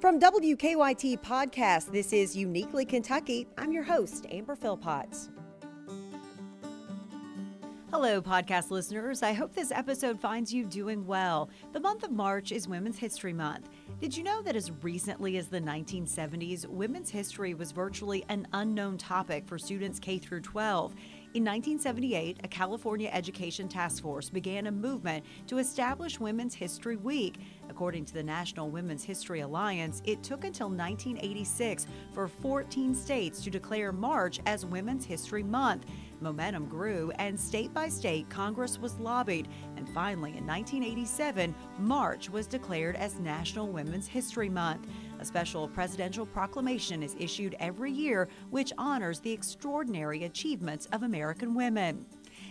From WKYT Podcast, this is Uniquely Kentucky. I'm your host, Amber Philpotts. Hello, podcast listeners. I hope this episode finds you doing well. The month of March is Women's History Month. Did you know that as recently as the 1970s, women's history was virtually an unknown topic for students K through 12? In 1978, a California Education Task Force began a movement to establish Women's History Week. According to the National Women's History Alliance, it took until 1986 for 14 states to declare March as Women's History Month. Momentum grew, and state by state, Congress was lobbied. And finally, in 1987, March was declared as National Women's History Month. A special presidential proclamation is issued every year which honors the extraordinary achievements of American women.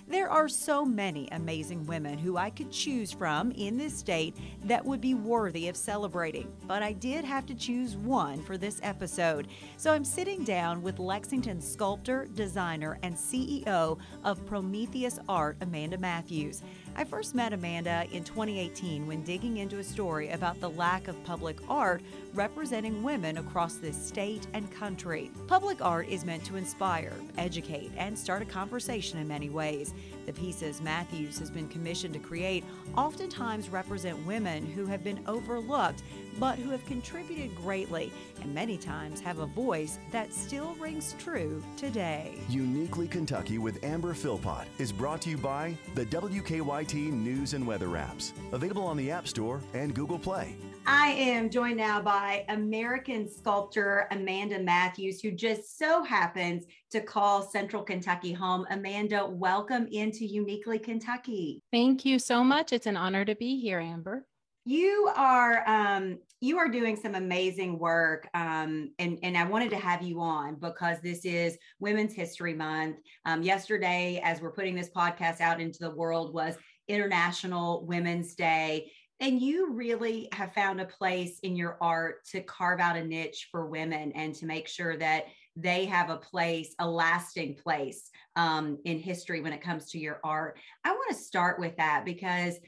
There are so many amazing women who I could choose from in this state that would be worthy of celebrating, but I did have to choose one for this episode. So I'm sitting down with Lexington sculptor, designer, and CEO of Prometheus Art, Amanda Matthews. I first met Amanda in 2018 when digging into a story about the lack of public art representing women across this state and country. Public art is meant to inspire, educate, and start a conversation in many ways. The pieces Matthews has been commissioned to create oftentimes represent women who have been overlooked but who have contributed greatly and many times have a voice that still rings true today. Uniquely Kentucky with Amber Philpott is brought to you by the WKYT News and Weather apps, available on the App Store and Google Play. I am joined now by American sculptor Amanda Matthews, who just so happens to call Central Kentucky home. Amanda, welcome into Uniquely Kentucky. Thank you so much. It's an honor to be here, Amber. You are um, you are doing some amazing work, um, and and I wanted to have you on because this is Women's History Month. Um, yesterday, as we're putting this podcast out into the world, was International Women's Day, and you really have found a place in your art to carve out a niche for women and to make sure that they have a place, a lasting place um, in history when it comes to your art. I want to start with that because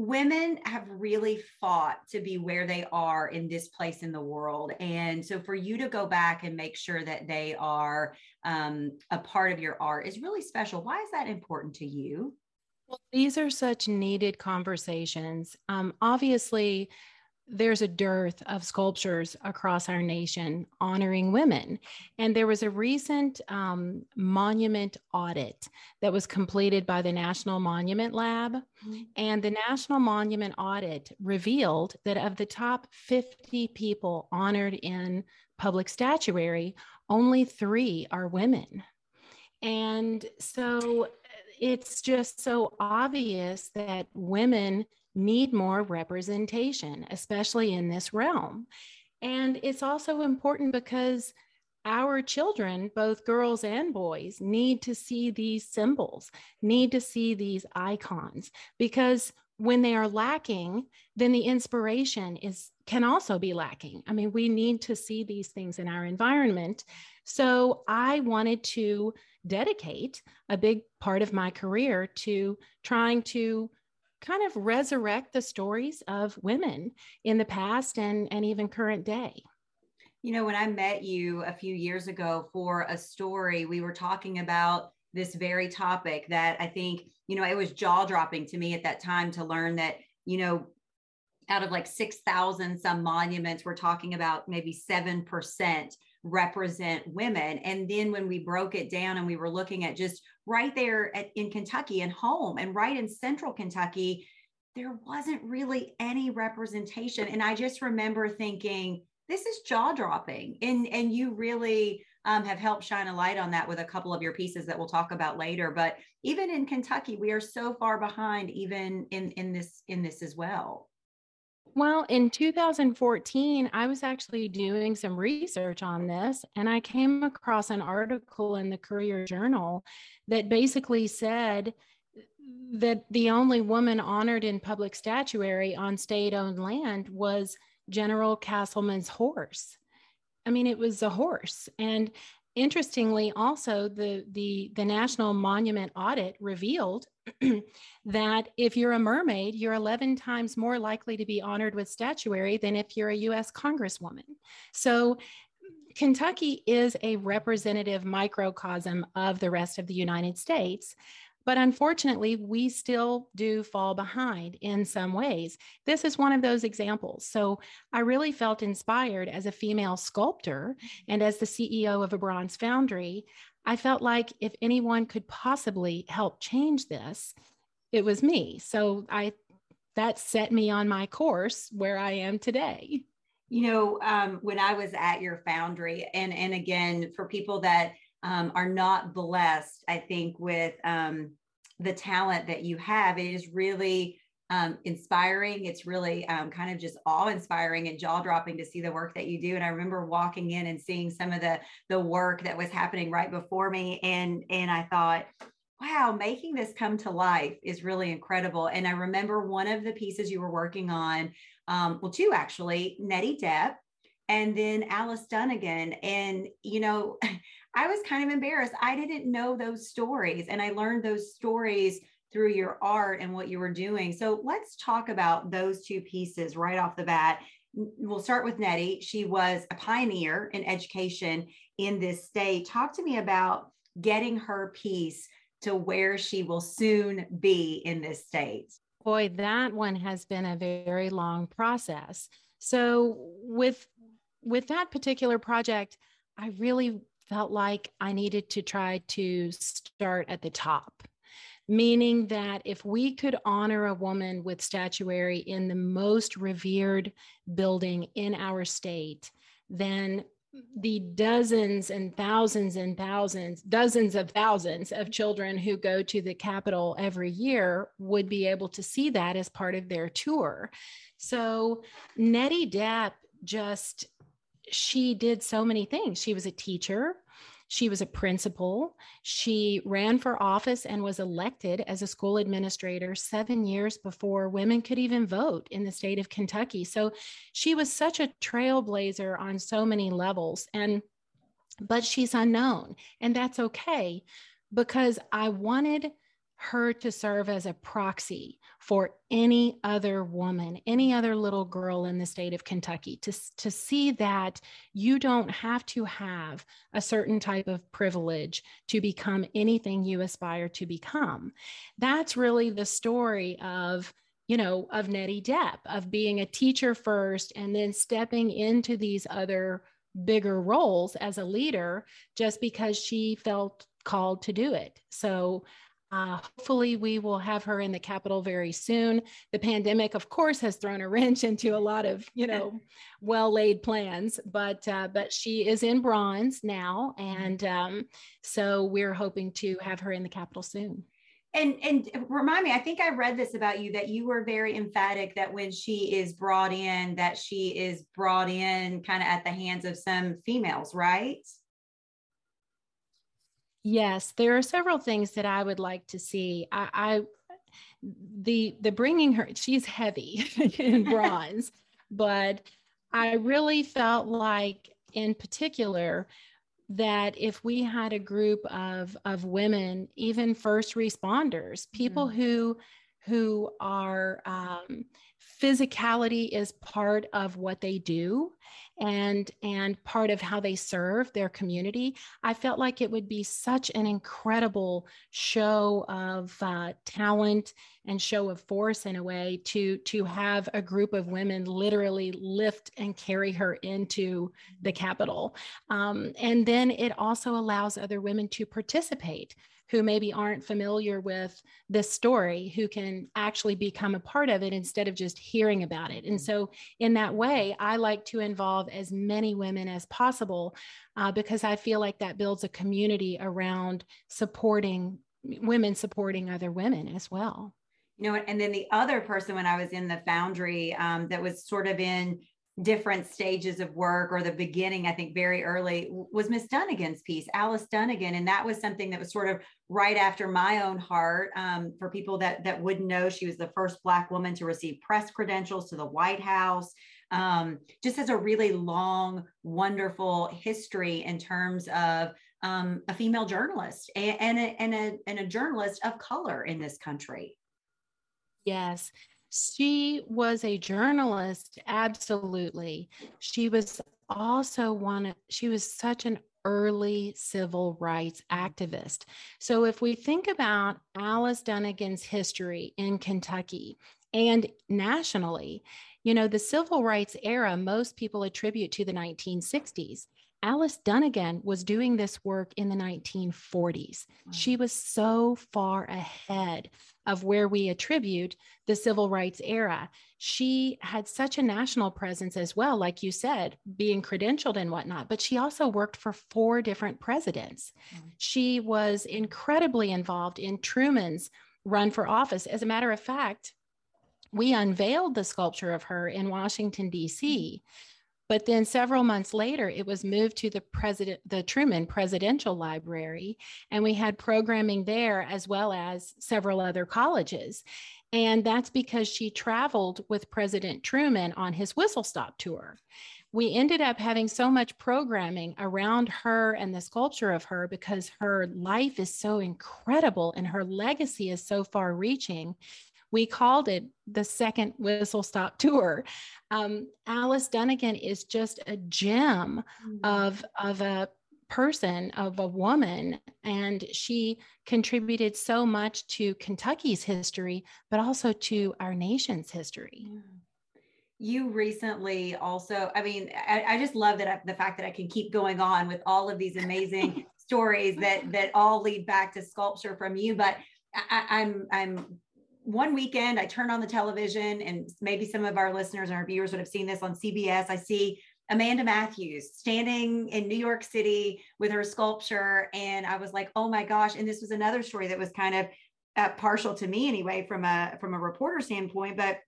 women have really fought to be where they are in this place in the world. And so for you to go back and make sure that they are um, a part of your art is really special. Why is that important to you? Well, these are such needed conversations. Um, obviously, there's a dearth of sculptures across our nation honoring women. And there was a recent um, monument audit that was completed by the National Monument Lab. Mm-hmm. And the National Monument audit revealed that of the top 50 people honored in public statuary, only three are women. And so it's just so obvious that women need more representation, especially in this realm. And it's also important because our children, both girls and boys, need to see these symbols, need to see these icons, because when they are lacking, then the inspiration is can also be lacking. I mean, we need to see these things in our environment. So I wanted to dedicate a big part of my career to trying to kind of resurrect the stories of women in the past and, and even current day. You know, when I met you a few years ago for a story, we were talking about this very topic that I think, you know, it was jaw dropping to me at that time to learn that, you know, out of like 6,000 some monuments, we're talking about maybe 7% represent women. And then when we broke it down and we were looking at just right there at, in Kentucky and home and right in central Kentucky, there wasn't really any representation. And I just remember thinking, this is jaw dropping. And, and you really um, have helped shine a light on that with a couple of your pieces that we'll talk about later. But even in Kentucky, we are so far behind, even in, in this in this as well. Well, in 2014, I was actually doing some research on this, and I came across an article in the Courier Journal that basically said that the only woman honored in public statuary on state owned land was General Castleman's horse. I mean, it was a horse. And interestingly, also the the the National Monument audit revealed that if you're a mermaid, you're 11 times more likely to be honored with statuary than if you're a U.S. Congresswoman. So Kentucky is a representative microcosm of the rest of the United States. But unfortunately, we still do fall behind in some ways. This is one of those examples. So I really felt inspired as a female sculptor and as the CEO of a bronze foundry. I felt like if anyone could possibly help change this, it was me. So I that set me on my course where I am today. You know, um, when I was at your foundry, and and again, for people that um, are not blessed, I think, with um, the talent that you have. It is really um, inspiring. It's really um, kind of just awe inspiring and jaw dropping to see the work that you do. And I remember walking in and seeing some of the the work that was happening right before me, and and I thought, wow, making this come to life is really incredible. And I remember one of the pieces you were working on, um, well, two actually, Nettie Depp and then Alice Dunnigan. And, you know, I was kind of embarrassed. I didn't know those stories, and I learned those stories through your art and what you were doing. So let's talk about those two pieces right off the bat. We'll start with Nettie. She was a pioneer in education in this state. Talk to me about getting her piece to where she will soon be in this state. Boy, that one has been a very long process. So with with that particular project, I really felt like I needed to try to start at the top, meaning that if we could honor a woman with statuary in the most revered building in our state, then the dozens and thousands and thousands, dozens of thousands of children who go to the Capitol every year would be able to see that as part of their tour. So Nettie Depp just she did so many things. She was a teacher, she was a principal. She ran for office and was elected as a school administrator seven years before women could even vote in the state of Kentucky. So she was such a trailblazer on so many levels. And but she's unknown, and that's okay because I wanted her to serve as a proxy for any other woman, any other little girl in the state of Kentucky, to, to see that you don't have to have a certain type of privilege to become anything you aspire to become. That's really the story of you know, of Nettie Depp, of being a teacher first and then stepping into these other bigger roles as a leader just because she felt called to do it. So uh, hopefully, we will have her in the Capitol very soon. The pandemic, of course, has thrown a wrench into a lot of, you know, well-laid plans. But uh, but she is in bronze now, mm-hmm. and um, so we're hoping to have her in the Capitol soon. And and remind me, I think I read this about you that you were very emphatic that when she is brought in, that she is brought in kind of at the hands of some females, right? Yes, there are several things that I would like to see. I, I the the bringing her she's heavy in bronze, but I really felt like in particular that if we had a group of of women, even first responders, people mm-hmm. who who are um, physicality is part of what they do and and part of how they serve their community. I felt like it would be such an incredible show of uh, talent and show of force in a way to to have a group of women literally lift and carry her into the capitol. Um, and then it also allows other women to participate who maybe aren't familiar with this story who can actually become a part of it instead of just hearing about it. And mm. so, in that way, I like to involve as many women as possible uh, because I feel like that builds a community around supporting women, supporting other women as well. You know, and then the other person when I was in the foundry um, that was sort of in different stages of work or the beginning, I think very early was Miss Dunnigan's piece, Alice Dunnigan. And that was something that was sort of right after my own heart. Um, for people that, that wouldn't know, she was the first Black woman to receive press credentials to the White House. Um, just has a really long, wonderful history in terms of um, a female journalist and, and, a, and, a, and a journalist of color in this country. Yes. She was a journalist, absolutely. She was also one, she was such an early civil rights activist. So if we think about Alice Dunnigan's history in Kentucky and nationally, you know, the civil rights era, most people attribute to the 1960s. Alice Dunnigan was doing this work in the 1940s. Wow. She was so far ahead of where we attribute the civil rights era. She had such a national presence as well, like you said, being credentialed and whatnot, but she also worked for four different presidents. Wow. She was incredibly involved in Truman's run for office. As a matter of fact, we unveiled the sculpture of her in Washington, D.C. Mm. But then several months later, it was moved to the president, the Truman Presidential Library, and we had programming there as well as several other colleges. And that's because she traveled with President Truman on his whistle stop tour. We ended up having so much programming around her and the sculpture of her because her life is so incredible and her legacy is so far reaching we called it the second whistle stop tour. Um, Alice Dunnigan is just a gem mm-hmm. of, of a person, of a woman, and she contributed so much to Kentucky's history, but also to our nation's history. You recently also, I mean, I, I just love that I, the fact that I can keep going on with all of these amazing stories that that all lead back to sculpture from you. But I, I'm I'm one weekend I turn on the television, and maybe some of our listeners and our viewers would have seen this on CBS. I see Amanda Matthews standing in New York City with her sculpture. And I was like, oh my gosh. And this was another story that was kind of uh, partial to me anyway, from a, from a reporter standpoint, but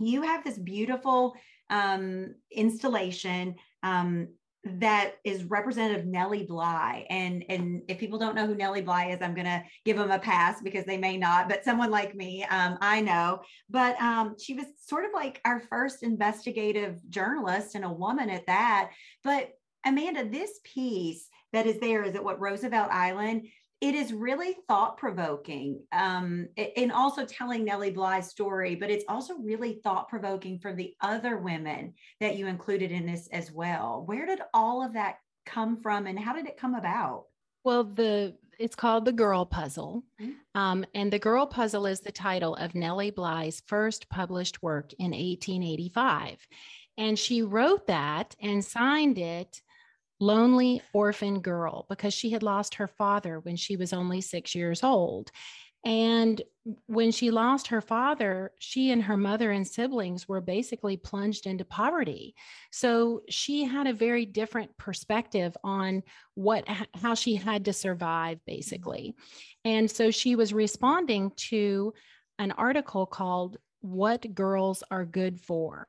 you have this beautiful um, installation um, that is representative Nellie Bly. And, and if people don't know who Nellie Bly is, I'm going to give them a pass because they may not, but someone like me, um, I know. But um, she was sort of like our first investigative journalist and a woman at that. But Amanda, this piece that is there is at what Roosevelt Island it is really thought provoking um, and also telling Nellie Bly's story, but it's also really thought provoking for the other women that you included in this as well. Where did all of that come from and how did it come about? Well, the it's called the Girl Puzzle, mm-hmm. um, and the Girl Puzzle is the title of Nellie Bly's first published work in 1885, and she wrote that and signed it lonely orphan girl because she had lost her father when she was only six years old. And when she lost her father, she and her mother and siblings were basically plunged into poverty. So she had a very different perspective on what how she had to survive basically. And so she was responding to an article called What Girls Are Good For,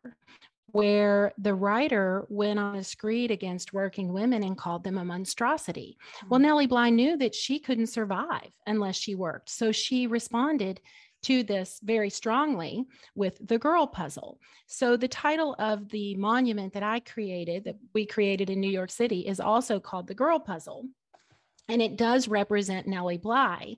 where the writer went on a screed against working women and called them a monstrosity. Well, mm-hmm. Nellie Bly knew that she couldn't survive unless she worked. So she responded to this very strongly with the girl puzzle. So the title of the monument that I created, that we created in New York City, is also called the girl puzzle. And it does represent Nellie Bly.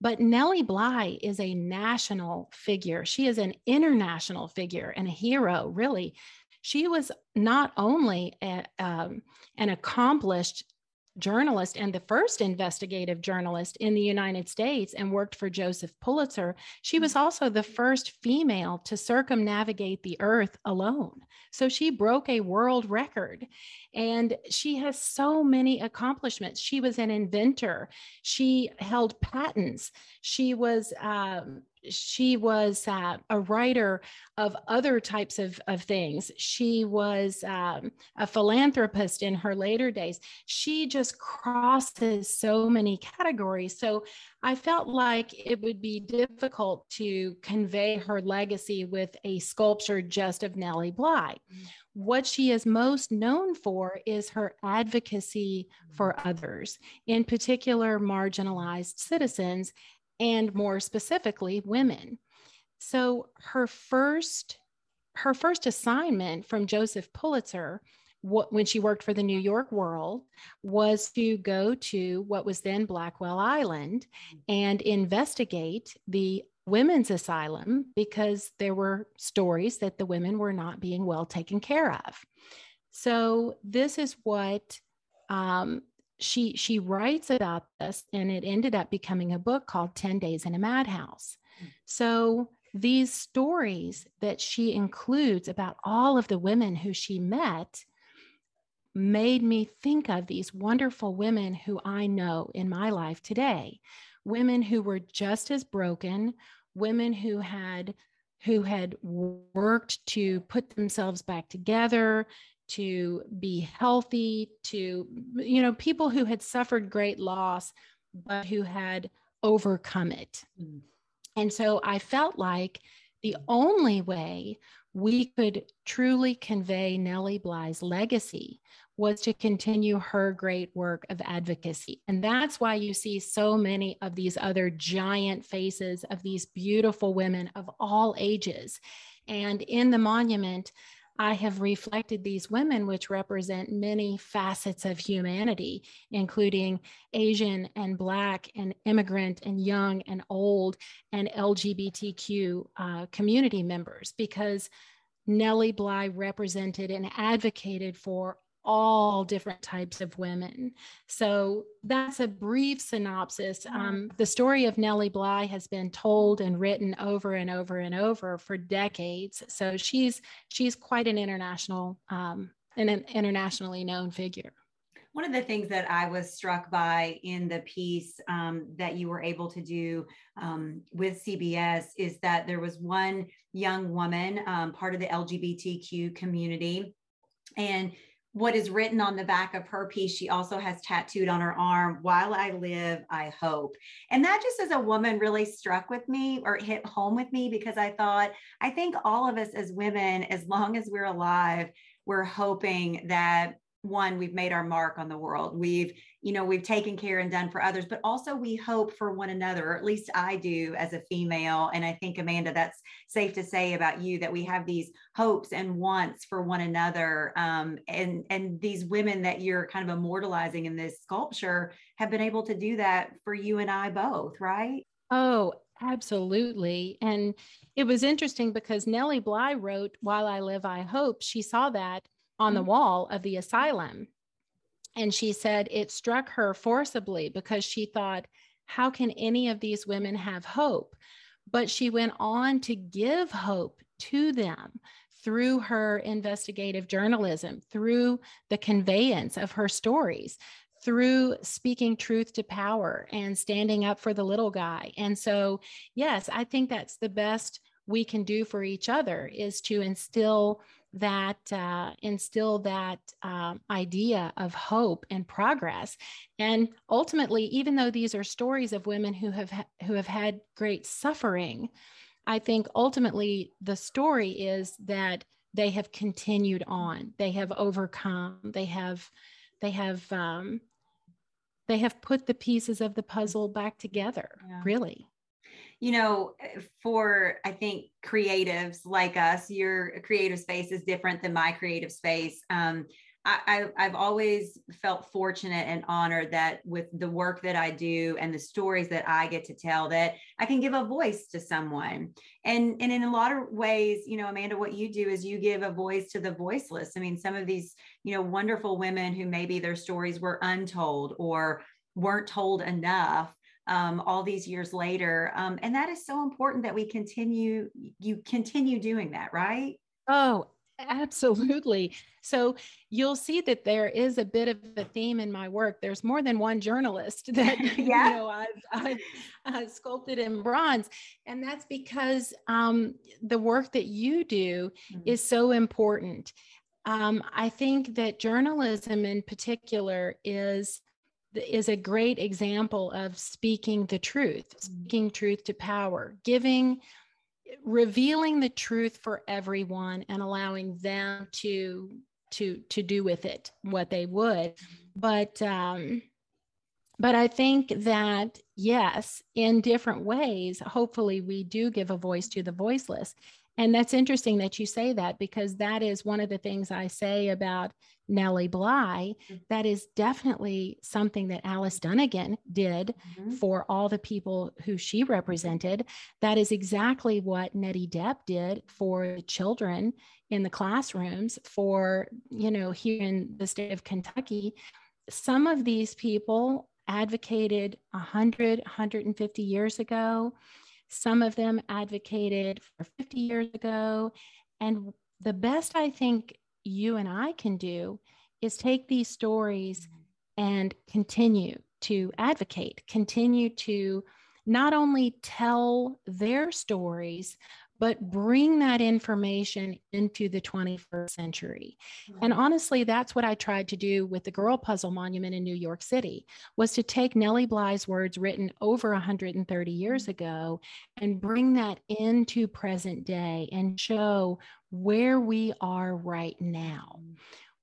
But Nellie Bly is a national figure. She is an international figure and a hero, really. She was not only a, um, an accomplished journalist and the first investigative journalist in the United States and worked for Joseph Pulitzer. She was mm. also the first female to circumnavigate the earth alone. So she broke a world record and she has so many accomplishments. She was an inventor, she held patents, she was um, she was uh, a writer of other types of, of things. She was um, a philanthropist in her later days. She just crosses so many categories. So I felt like it would be difficult to convey her legacy with a sculpture just of Nellie Bly. Mm-hmm. What she is most known for is her advocacy for others, in particular marginalized citizens and more specifically women. So her first her first assignment from Joseph Pulitzer what, when she worked for the New York World was to go to what was then Blackwell Island and investigate the women's asylum because there were stories that the women were not being well taken care of. So this is what um, she she writes about this, and it ended up becoming a book called Ten Days in a Madhouse. Hmm. So these stories that she includes about all of the women who she met made me think of these wonderful women who I know in my life today. Women who were just as broken, women who had who had worked to put themselves back together, to be healthy, to you know, people who had suffered great loss but who had overcome it. Mm. And so I felt like the only way we could truly convey Nellie Bly's legacy was to continue her great work of advocacy. And that's why you see so many of these other giant faces of these beautiful women of all ages. And in the monument, I have reflected these women, which represent many facets of humanity, including Asian and Black and immigrant and young and old and LGBTQ uh, community members, because Nellie Bly represented and advocated for all different types of women. So that's a brief synopsis. Mm-hmm. Um, the story of Nellie Bly has been told and written over and over and over for decades. So she's she's quite an international um, an internationally known figure. One of the things that I was struck by in the piece um, that you were able to do um, with CBS is that there was one young woman, um, part of the LGBTQ community, and what is written on the back of her piece, she also has tattooed on her arm, While I live, I hope. And that just as a woman really struck with me or hit home with me because I thought, I think all of us as women, as long as we're alive, we're hoping that one we've made our mark on the world we've you know we've taken care and done for others but also we hope for one another or at least i do as a female and i think amanda that's safe to say about you that we have these hopes and wants for one another um, and and these women that you're kind of immortalizing in this sculpture have been able to do that for you and i both right oh Absolutely. And it was interesting because Nellie Bly wrote, While I Live, I Hope. She saw that on the mm-hmm. wall of the asylum. And she said it struck her forcibly because she thought, how can any of these women have hope? But she went on to give hope to them through her investigative journalism, through the conveyance of her stories, through speaking truth to power and standing up for the little guy. And so, yes, I think that's the best we can do for each other is to instill that uh, instill that uh, idea of hope and progress. And ultimately even though these are stories of women who have ha- who have had great suffering i think ultimately the story is that they have continued on. They have overcome. They have they have um, they have put the pieces of the puzzle back together yeah. really you know, eh, for I think creatives like us, your creative space is different than my creative space. Um, I, have always felt fortunate and honored that with the work that I do and the stories that I get to tell, that I can give a voice to someone. And, and in a lot of ways, you know, Amanda, what you do is you give a voice to the voiceless. I mean, some of these, you know, wonderful women who maybe their stories were untold or weren't told enough um, all these years later. Um, and that is so important that we continue, you continue doing that, right? Oh, absolutely. So you'll see that there is a bit of a theme in my work. There's more than one journalist that yeah. you know I've, I've uh, sculpted in bronze, and that's because um, the work that you do mm-hmm. is so important. Um, I think that journalism in particular is is a great example of speaking the truth, mm-hmm. speaking truth to power, giving, revealing the truth for everyone and allowing them to to to do with it what they would. But um, but I think that yes, in different ways, hopefully we do give a voice to the voiceless. And that's interesting that you say that because that is one of the things I say about Nellie Bly. Mm-hmm. That is definitely something that Alice Dunnigan did mm-hmm. for all the people who she represented. That is exactly what Nettie Depp did for the children in the classrooms for, you know, here in the state of Kentucky. Some of these people advocated 100, 150 years ago some of them advocated for 50 years ago. And the best I think you and I can do is take these stories and continue to advocate, continue to not only tell their stories, but bring that information into the 21st century. And honestly, that's what I tried to do with the Girl Puzzle Monument in New York City, was to take Nellie Bly's words written over 130 years mm-hmm. ago and bring that into present day and show where we are right now. Mm.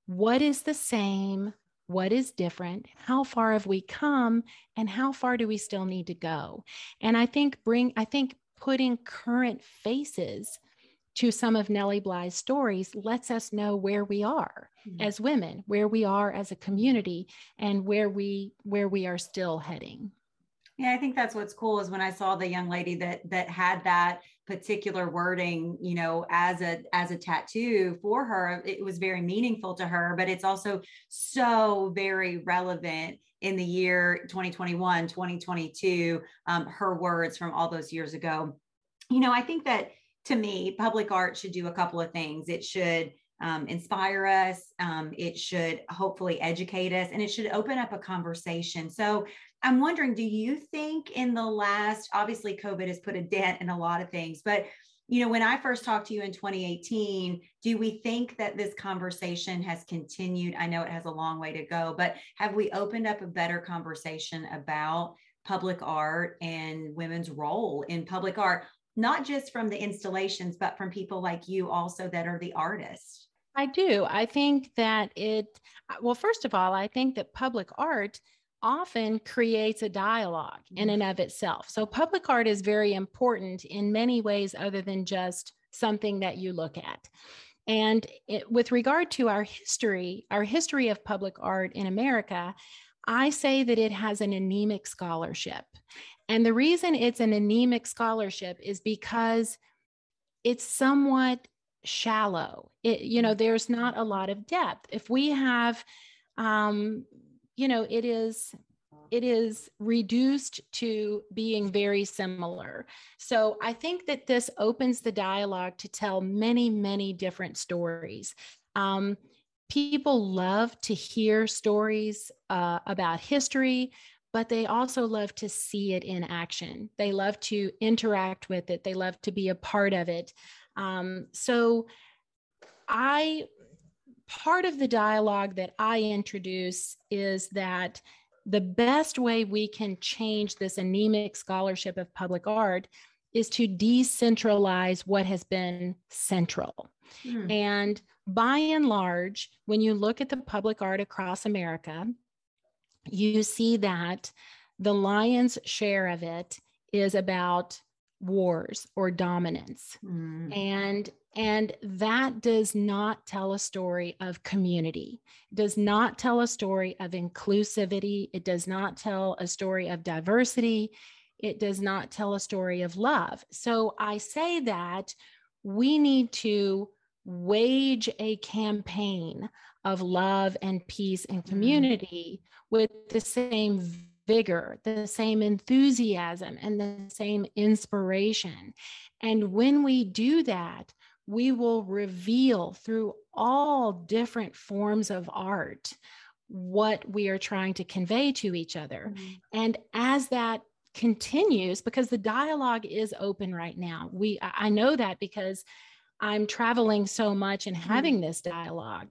What is the same? What is different? How far have we come? And how far do we still need to go? And I think bring, I think putting current faces to some of Nellie Bly's stories lets us know where we are mm-hmm. as women, where we are as a community, and where we where we are still heading. Yeah, I think that's what's cool is when I saw the young lady that that had that particular wording, you know, as a as a tattoo for her, it was very meaningful to her, but it's also so very relevant in the year 2021, 2022, um, her words from all those years ago. You know, I think that to me, public art should do a couple of things. It should um, inspire us, um, it should hopefully educate us, and it should open up a conversation. So, I'm wondering, do you think in the last, obviously, COVID has put a dent in a lot of things, but you know, when I first talked to you in 2018, do we think that this conversation has continued? I know it has a long way to go, but have we opened up a better conversation about public art and women's role in public art, not just from the installations, but from people like you also that are the artists? I do. I think that it, well, first of all, I think that public art often creates a dialogue in and mm-hmm. of itself. So, public art is very important in many ways, other than just something that you look at. And it, with regard to our history, our history of public art in America, I say that it has an anemic scholarship. And the reason it's an anemic scholarship is because it's somewhat shallow. It, you know, there's not a lot of depth. If we have um, you know it is it is reduced to being very similar. So I think that this opens the dialogue to tell many, many different stories. Um, people love to hear stories uh, about history, but they also love to see it in action. They love to interact with it, they love to be a part of it. Um, so I part of the dialogue that I introduce is that the best way we can change this anemic scholarship of public art is to decentralize what has been central. Hmm. And by and large, when you look at the public art across America, you see that the lion's share of it is about wars or dominance. Hmm. And and that does not tell a story of community, it does not tell a story of inclusivity, it does not tell a story of diversity, it does not tell a story of love. So I say that we need to wage a campaign of love and peace and mm-hmm. community mm. with the same vigor, the same enthusiasm, and the same inspiration. And when we do that, we will reveal through all different forms of art what we are trying to convey to each other. Mm-hmm. And as that continues, because the dialogue is open right now, we I know that because I'm traveling so much and mm-hmm. having this dialogue,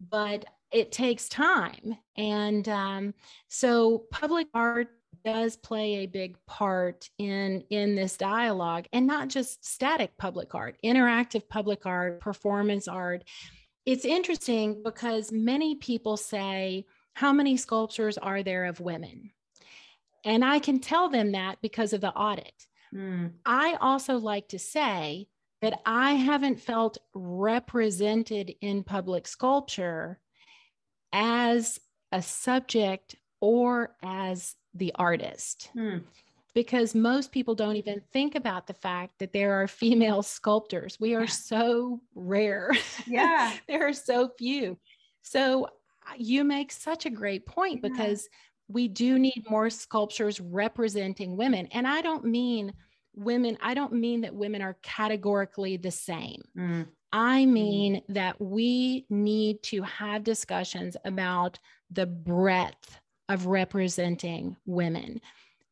but it takes time. And um, so public art does play a big part in in this dialogue and not just static public art interactive public art performance art it's interesting because many people say how many sculptures are there of women and i can tell them that because of the audit mm. i also like to say that I haven't felt represented in public sculpture as a subject or as the artist. Hmm. Because most people don't even think about the fact that there are female sculptors. We are yeah. so rare. Yeah. there are so few. So you make such a great point yeah. because we do need more sculptures representing women. And I don't mean women, I don't mean that women are categorically the same. Mm. I mm-hmm. mean mm. that we need to have discussions about the breadth of representing women.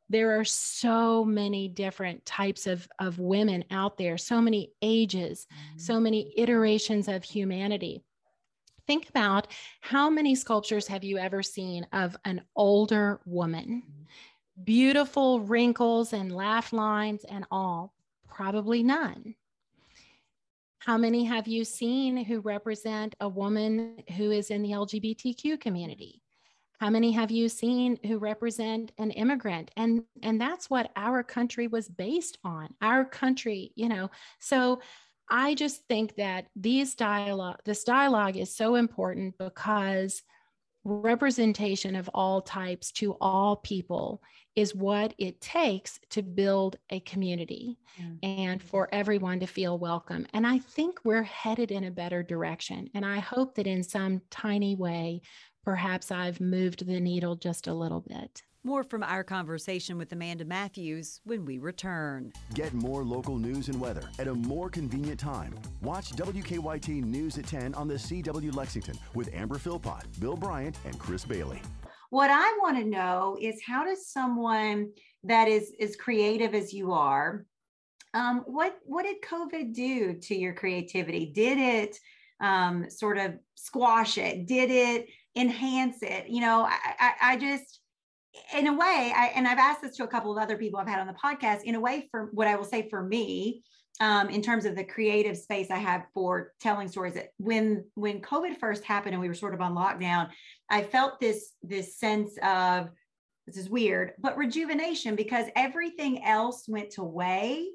There are so many different types of, of women out there, so many ages, mm. so many iterations of humanity. Think about how many sculptures have you ever seen of an older woman? Beautiful wrinkles and laugh lines and all. Probably none. How many have you seen who represent a woman who is in the LGBTQ community? How many have you seen who represent an immigrant? And and that's what our country was based on. Our country, you know. So I just think that these dialogue, this dialogue is so important because representation of all types to all people is what it takes to build a community and mm-hmm. for everyone to feel welcome. And I think we're headed in a better direction. And I hope that in some tiny way, perhaps I've moved the needle just a little bit. More from our conversation with Amanda Matthews when we return. Get more local news and weather at a more convenient time. Watch WKYT News at 10 on the CW Lexington with Amber Philpott, Bill Bryant, and Chris Bailey. What I want to know is how does someone that is as creative as you are, um, what what did COVID do to your creativity? Did it um, sort of squash it? Did it enhance it? You know, I, I, I just in a way, I, and I've asked this to a couple of other people I've had on the podcast, in a way, for what I will say for me, um, in terms of the creative space I have for telling stories. That when when COVID first happened and we were sort of on lockdown, I felt this this sense of this is weird, but rejuvenation because everything else went away.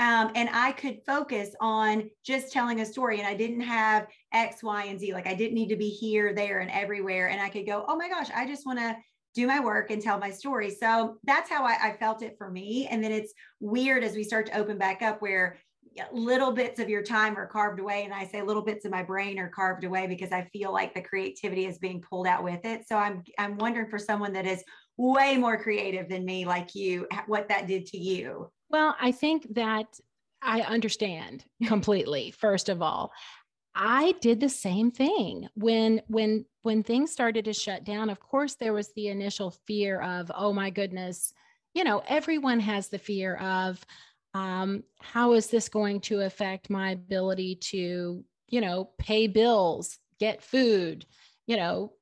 Um, and I could focus on just telling a story, and I didn't have X, Y, and Z. Like I didn't need to be here, there, and everywhere. And I could go, oh my gosh, I just want to do my work and tell my story. So that's how I, I, felt it for me. And then it's weird as we start to open back up where little bits of your time are carved away. And I say little bits of my brain are carved away because I feel like the creativity is being pulled out with it. So I'm I'm wondering for someone that is way more creative than me, like you, what that did to you. Well, I think that I understand completely, first of all. I did the same thing when when when things started to shut down. Of course, there was the initial fear of, oh my goodness, you know, everyone has the fear of um, how is this going to affect my ability to, you know, pay bills, get food, you know,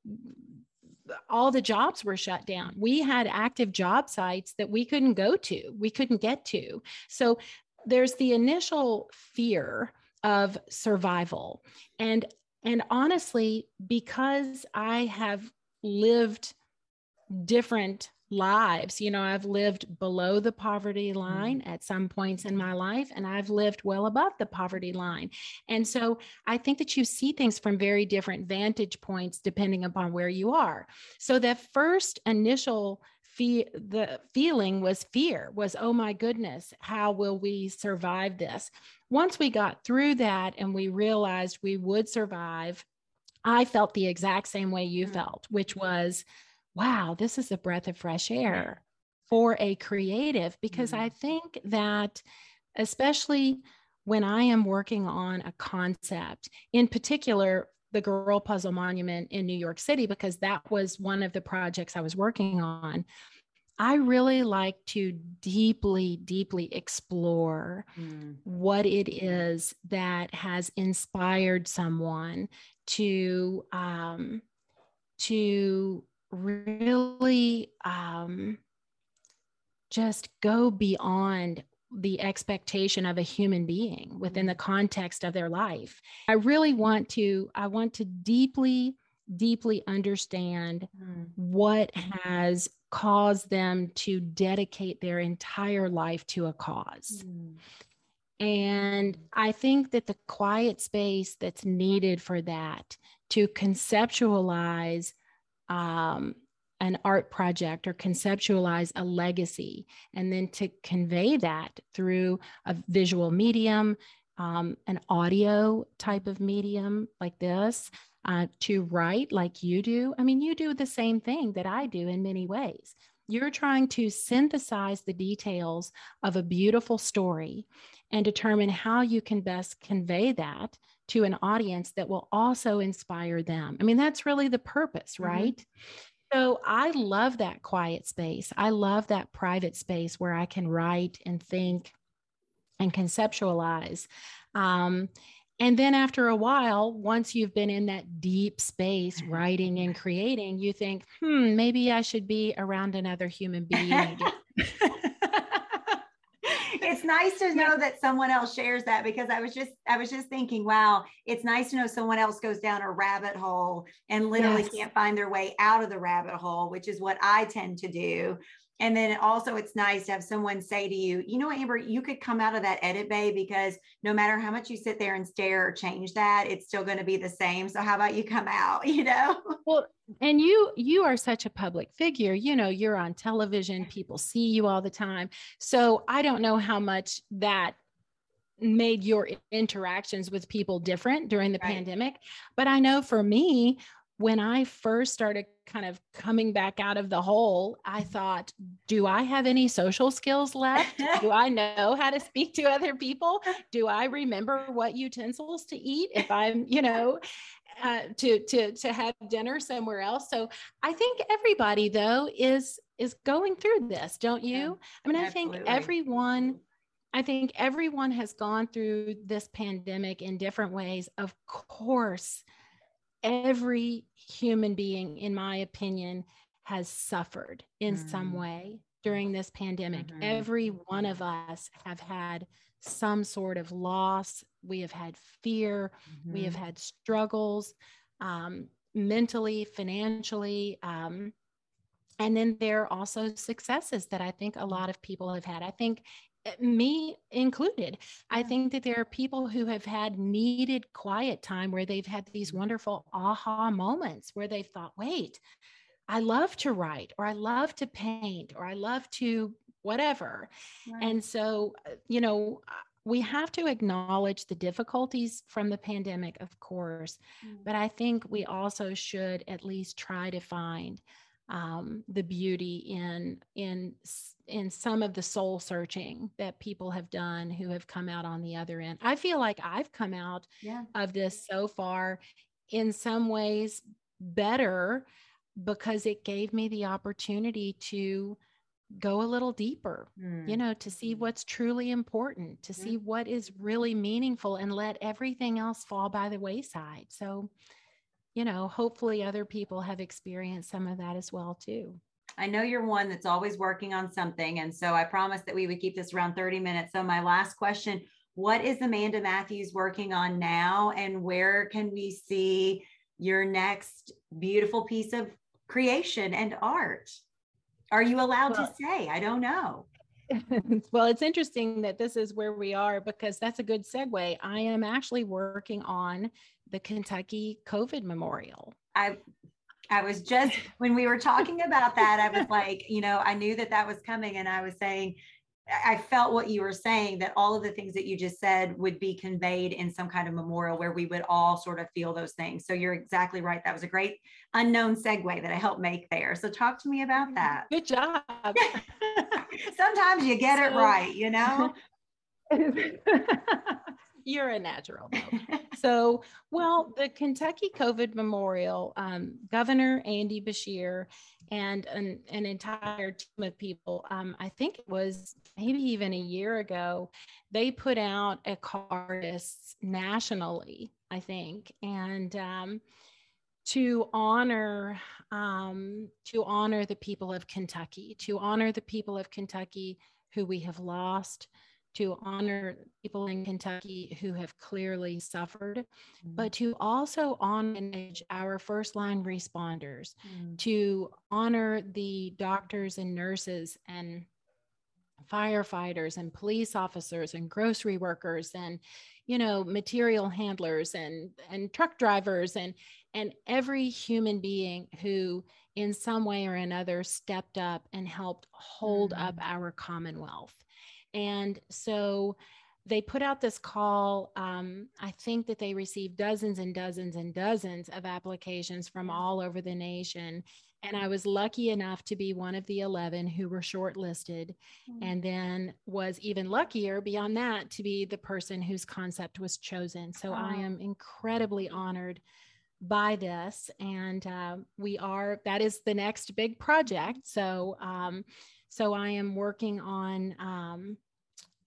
all the jobs were shut down. We had active job sites that we couldn't go to, we couldn't get to. So there's the initial fear of survival. And and honestly, because I have lived different lives, you know, I've lived below the poverty mm-hmm. line mm. at some points in my life, and I've lived well above the poverty line. And so I think that you see things from very different vantage points depending upon where you are. So that first initial fe- the feeling was fear was oh my goodness how will we survive this once we got through that and we realized we would survive i felt the exact same way you mm-hmm. felt which was wow this is a breath of fresh air for a creative because mm-hmm. i think that especially when i am working on a concept in particular the Girl Puzzle Monument in New York City because that was one of the projects I was working on. I really like to deeply, deeply explore mm. what it is that has inspired someone to um, to really um, just go beyond the expectation of a human being within the mm-hmm. context of their life i really want to i want to deeply deeply understand mm. what has caused them to dedicate their entire life to a cause mm. And I think that the quiet space that's needed for that to conceptualize um, an art project or conceptualize a legacy, and then to convey that through a visual medium, um, an audio type of medium like this, uh, to write like you do. I mean, you do the same thing that I do in many ways. You're trying to synthesize the details of a beautiful story and determine how you can best convey that to an audience that will also inspire them. I mean, that's really the purpose, mm-hmm. right? Mm-hmm. So I love that quiet space. I love that private space where I can write and think and conceptualize. Um, and then after a while, once you've been in that deep space writing and creating, you think, hmm, maybe I should be around another human being. it's nice to know that someone else shares that because I was just I was just thinking, wow, it's nice to know someone else goes down a rabbit hole and literally yes. can't find their way out of the rabbit hole, which is what I tend to do. And then also, it's nice to have someone say to you, you know, Amber, you could come out of that edit bay because no matter how much you sit there and stare or change that, it's still going to be the same. So, how about you come out, you know? Well, and you you are such a public figure you know you're on television people see you all the time so i don't know how much that made your interactions with people different during the right. pandemic but i know for me when I first started kind of coming back out of the hole, I thought, do I have any social skills left? do I know how to speak to other people? Do I remember what utensils to eat if I'm, you know, uh, to to to have dinner somewhere else? So I think everybody though is is going through this, don't you? I mean, absolutely. I think everyone I think everyone has gone through this pandemic in different ways. Of course, every human being, in my opinion, has suffered in mm. some way during this pandemic. Mm-hmm. Every one of us have had some sort of loss. We have had fear. Mm-hmm. We have mm-hmm. had struggles um, mentally, financially. Um, and then there are also successes that I think a lot of people have had. I think me included. I think that there are people who have had needed quiet time where they've had these mm-hmm. wonderful aha moments where they've thought, wait, I love to write, or I love to paint, or I love to whatever. Right. And so, uh, you know, uh, we have to acknowledge the difficulties from the pandemic, of course, mm. but I think we also should at least try to find um, the beauty in in in some of the soul searching that people have done who have come out on the other end. I feel like I've come out yeah. of this so far in some ways better because it gave me the opportunity to go a little deeper, mm. you know, to see mm-hmm. what's truly important, to mm. see what is really meaningful and let everything else fall by the wayside. So, you know, hopefully other people have experienced some of that as well too. I know you're one that's always working on something. And so I promised that we would keep this around 30 minutes. So, my last question What is Amanda Matthews working on now? And where can we see your next beautiful piece of creation and art? Are you allowed well, to say? I don't know. well, it's interesting that this is where we are because that's a good segue. I am actually working on the Kentucky COVID Memorial. I I was just when we were talking about that, I was like, you know, I knew that that was coming, and I was saying, I felt what you were saying that all of the things that you just said would be conveyed in some kind of memorial where we would all sort of feel those things. So you're exactly right. That was a great unknown segue that I helped make there. So talk to me about mm-hmm. that. Good job. Sometimes you get so, it right, you know? You're a natural. so, well, the Kentucky COVID Memorial, um, Governor Andy Beshear and an, an entire team of people, um, I think it was maybe even a year ago, they put out a card nationally, I think, and um, to honor um, to honor the people of Kentucky, to honor the people of Kentucky who we have lost, to honor people in Kentucky who have clearly suffered, mm-hmm. but to also honor our first line responders, mm-hmm. to honor the doctors and nurses and firefighters and police officers and grocery workers and you know material handlers and and truck drivers and and every human being who in some way or another stepped up and helped hold mm-hmm. up our commonwealth and so they put out this call. Um, I think that they received dozens and dozens and dozens of applications from all over the nation. And I was lucky enough to be one of the 11 who were shortlisted, mm-hmm. and then was even luckier beyond that to be the person whose concept was chosen. So oh. I am incredibly honored by this. And uh, we are, that is the next big project. So, um, so I am working on um,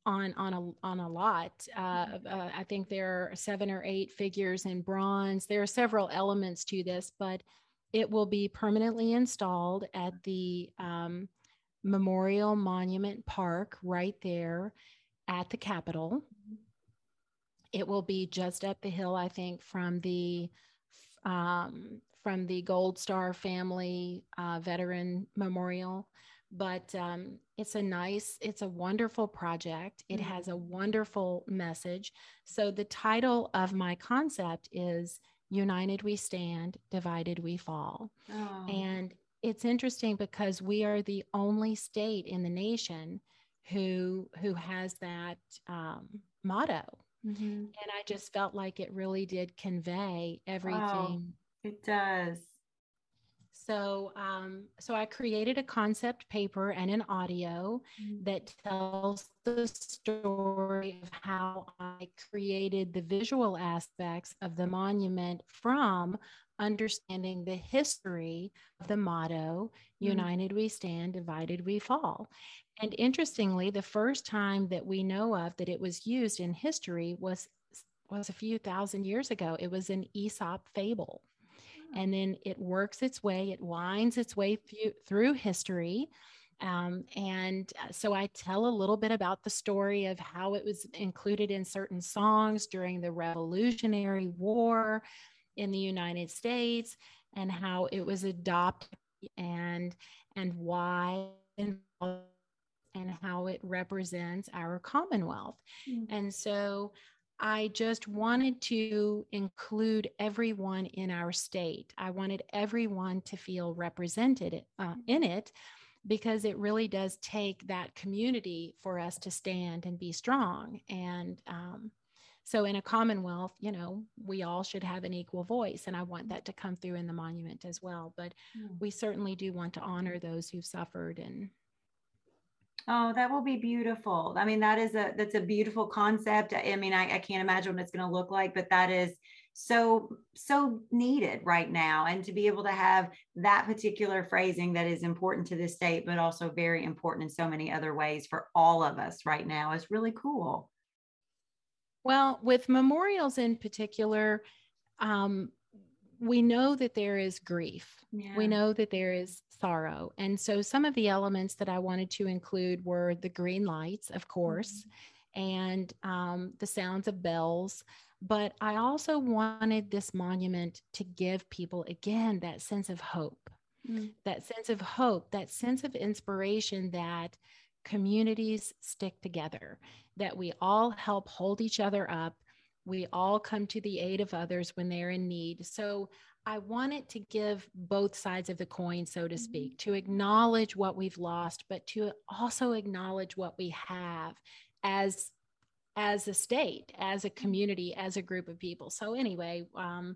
on on a on a lot. Uh, uh, I think there are seven or eight figures in bronze. There are several elements to this, but it will be permanently installed at the um, Memorial Monument Park right there at the Capitol. It will be just up the hill, I think, from the um, from the Gold Star Family uh, Veteran Memorial but um, it's a nice it's a wonderful project it mm-hmm. has a wonderful message so the title of my concept is united we stand divided we fall oh. and it's interesting because we are the only state in the nation who who has that um, motto mm-hmm. and i just felt like it really did convey everything wow. it does so, um, so I created a concept paper and an audio mm-hmm. that tells the story of how I created the visual aspects of the monument from understanding the history of the motto mm-hmm. united we stand divided we fall and interestingly the first time that we know of that it was used in history was was a few thousand years ago it was an aesop fable and then it works its way, it winds its way through, through history. Um, and uh, so I tell a little bit about the story of how it was included in certain songs during the Revolutionary War in the United States and how it was adopted and and why and, and how it represents our commonwealth. Mm-hmm. And so I just wanted to include everyone in our state. I wanted everyone to feel represented uh, in it because it really does take that community for us to stand and be strong. And um, so, in a commonwealth, you know, we all should have an equal voice. And I want that to come through in the monument as well. But mm. we certainly do want to honor those who've suffered and Oh, that will be beautiful. I mean, that is a that's a beautiful concept. I mean, I, I can't imagine what it's going to look like, but that is so so needed right now. And to be able to have that particular phrasing that is important to this state, but also very important in so many other ways for all of us right now is really cool. Well, with memorials in particular, um, we know that there is grief. Yeah. We know that there is sorrow. And so some of the elements that I wanted to include were the green lights, of course, mm-hmm. and um, the sounds of bells. But I also wanted this monument to give people, again, that sense of hope, mm-hmm. that sense of hope, that sense of inspiration that communities stick together, that we all help hold each other up we all come to the aid of others when they're in need. So I wanted to give both sides of the coin, so to mm-hmm. speak, to acknowledge what we've lost, but to also acknowledge what we have as as a state, as a mm-hmm. community, as a group of people. So anyway, um,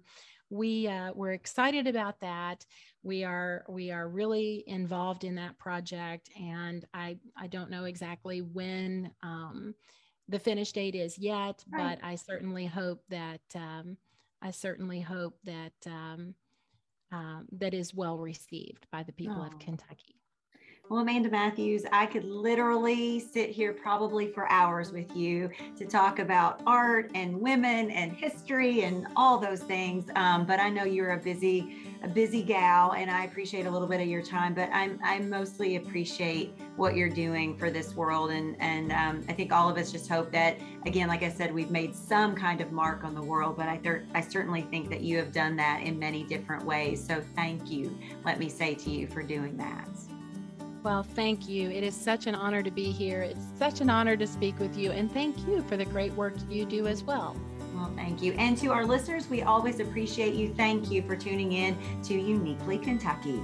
we uh, we're excited about that. We are we are really involved in that project, and I I don't know exactly when. Um, the finish date is yet, right. but I certainly hope that um, I certainly hope that um, um, that is well received by the people oh. of Kentucky. Well, Amanda Matthews, I could literally sit here probably for hours with you to talk about art and women and history and all those things. Um, but I know you're a busy, a busy gal, and I appreciate a little bit of your time. But I'm, I mostly appreciate what you're doing for this world, and and um, I think all of us just hope that, again, like I said, we've made some kind of mark on the world. But I, th- I certainly think that you have done that in many different ways. So thank you. Let me say to you for doing that. Well, thank you. It is such an honor to be here. It's such an honor to speak with you. And thank you for the great work you do as well. Well, thank you. And to our listeners, we always appreciate you. Thank you for tuning in to Uniquely Kentucky.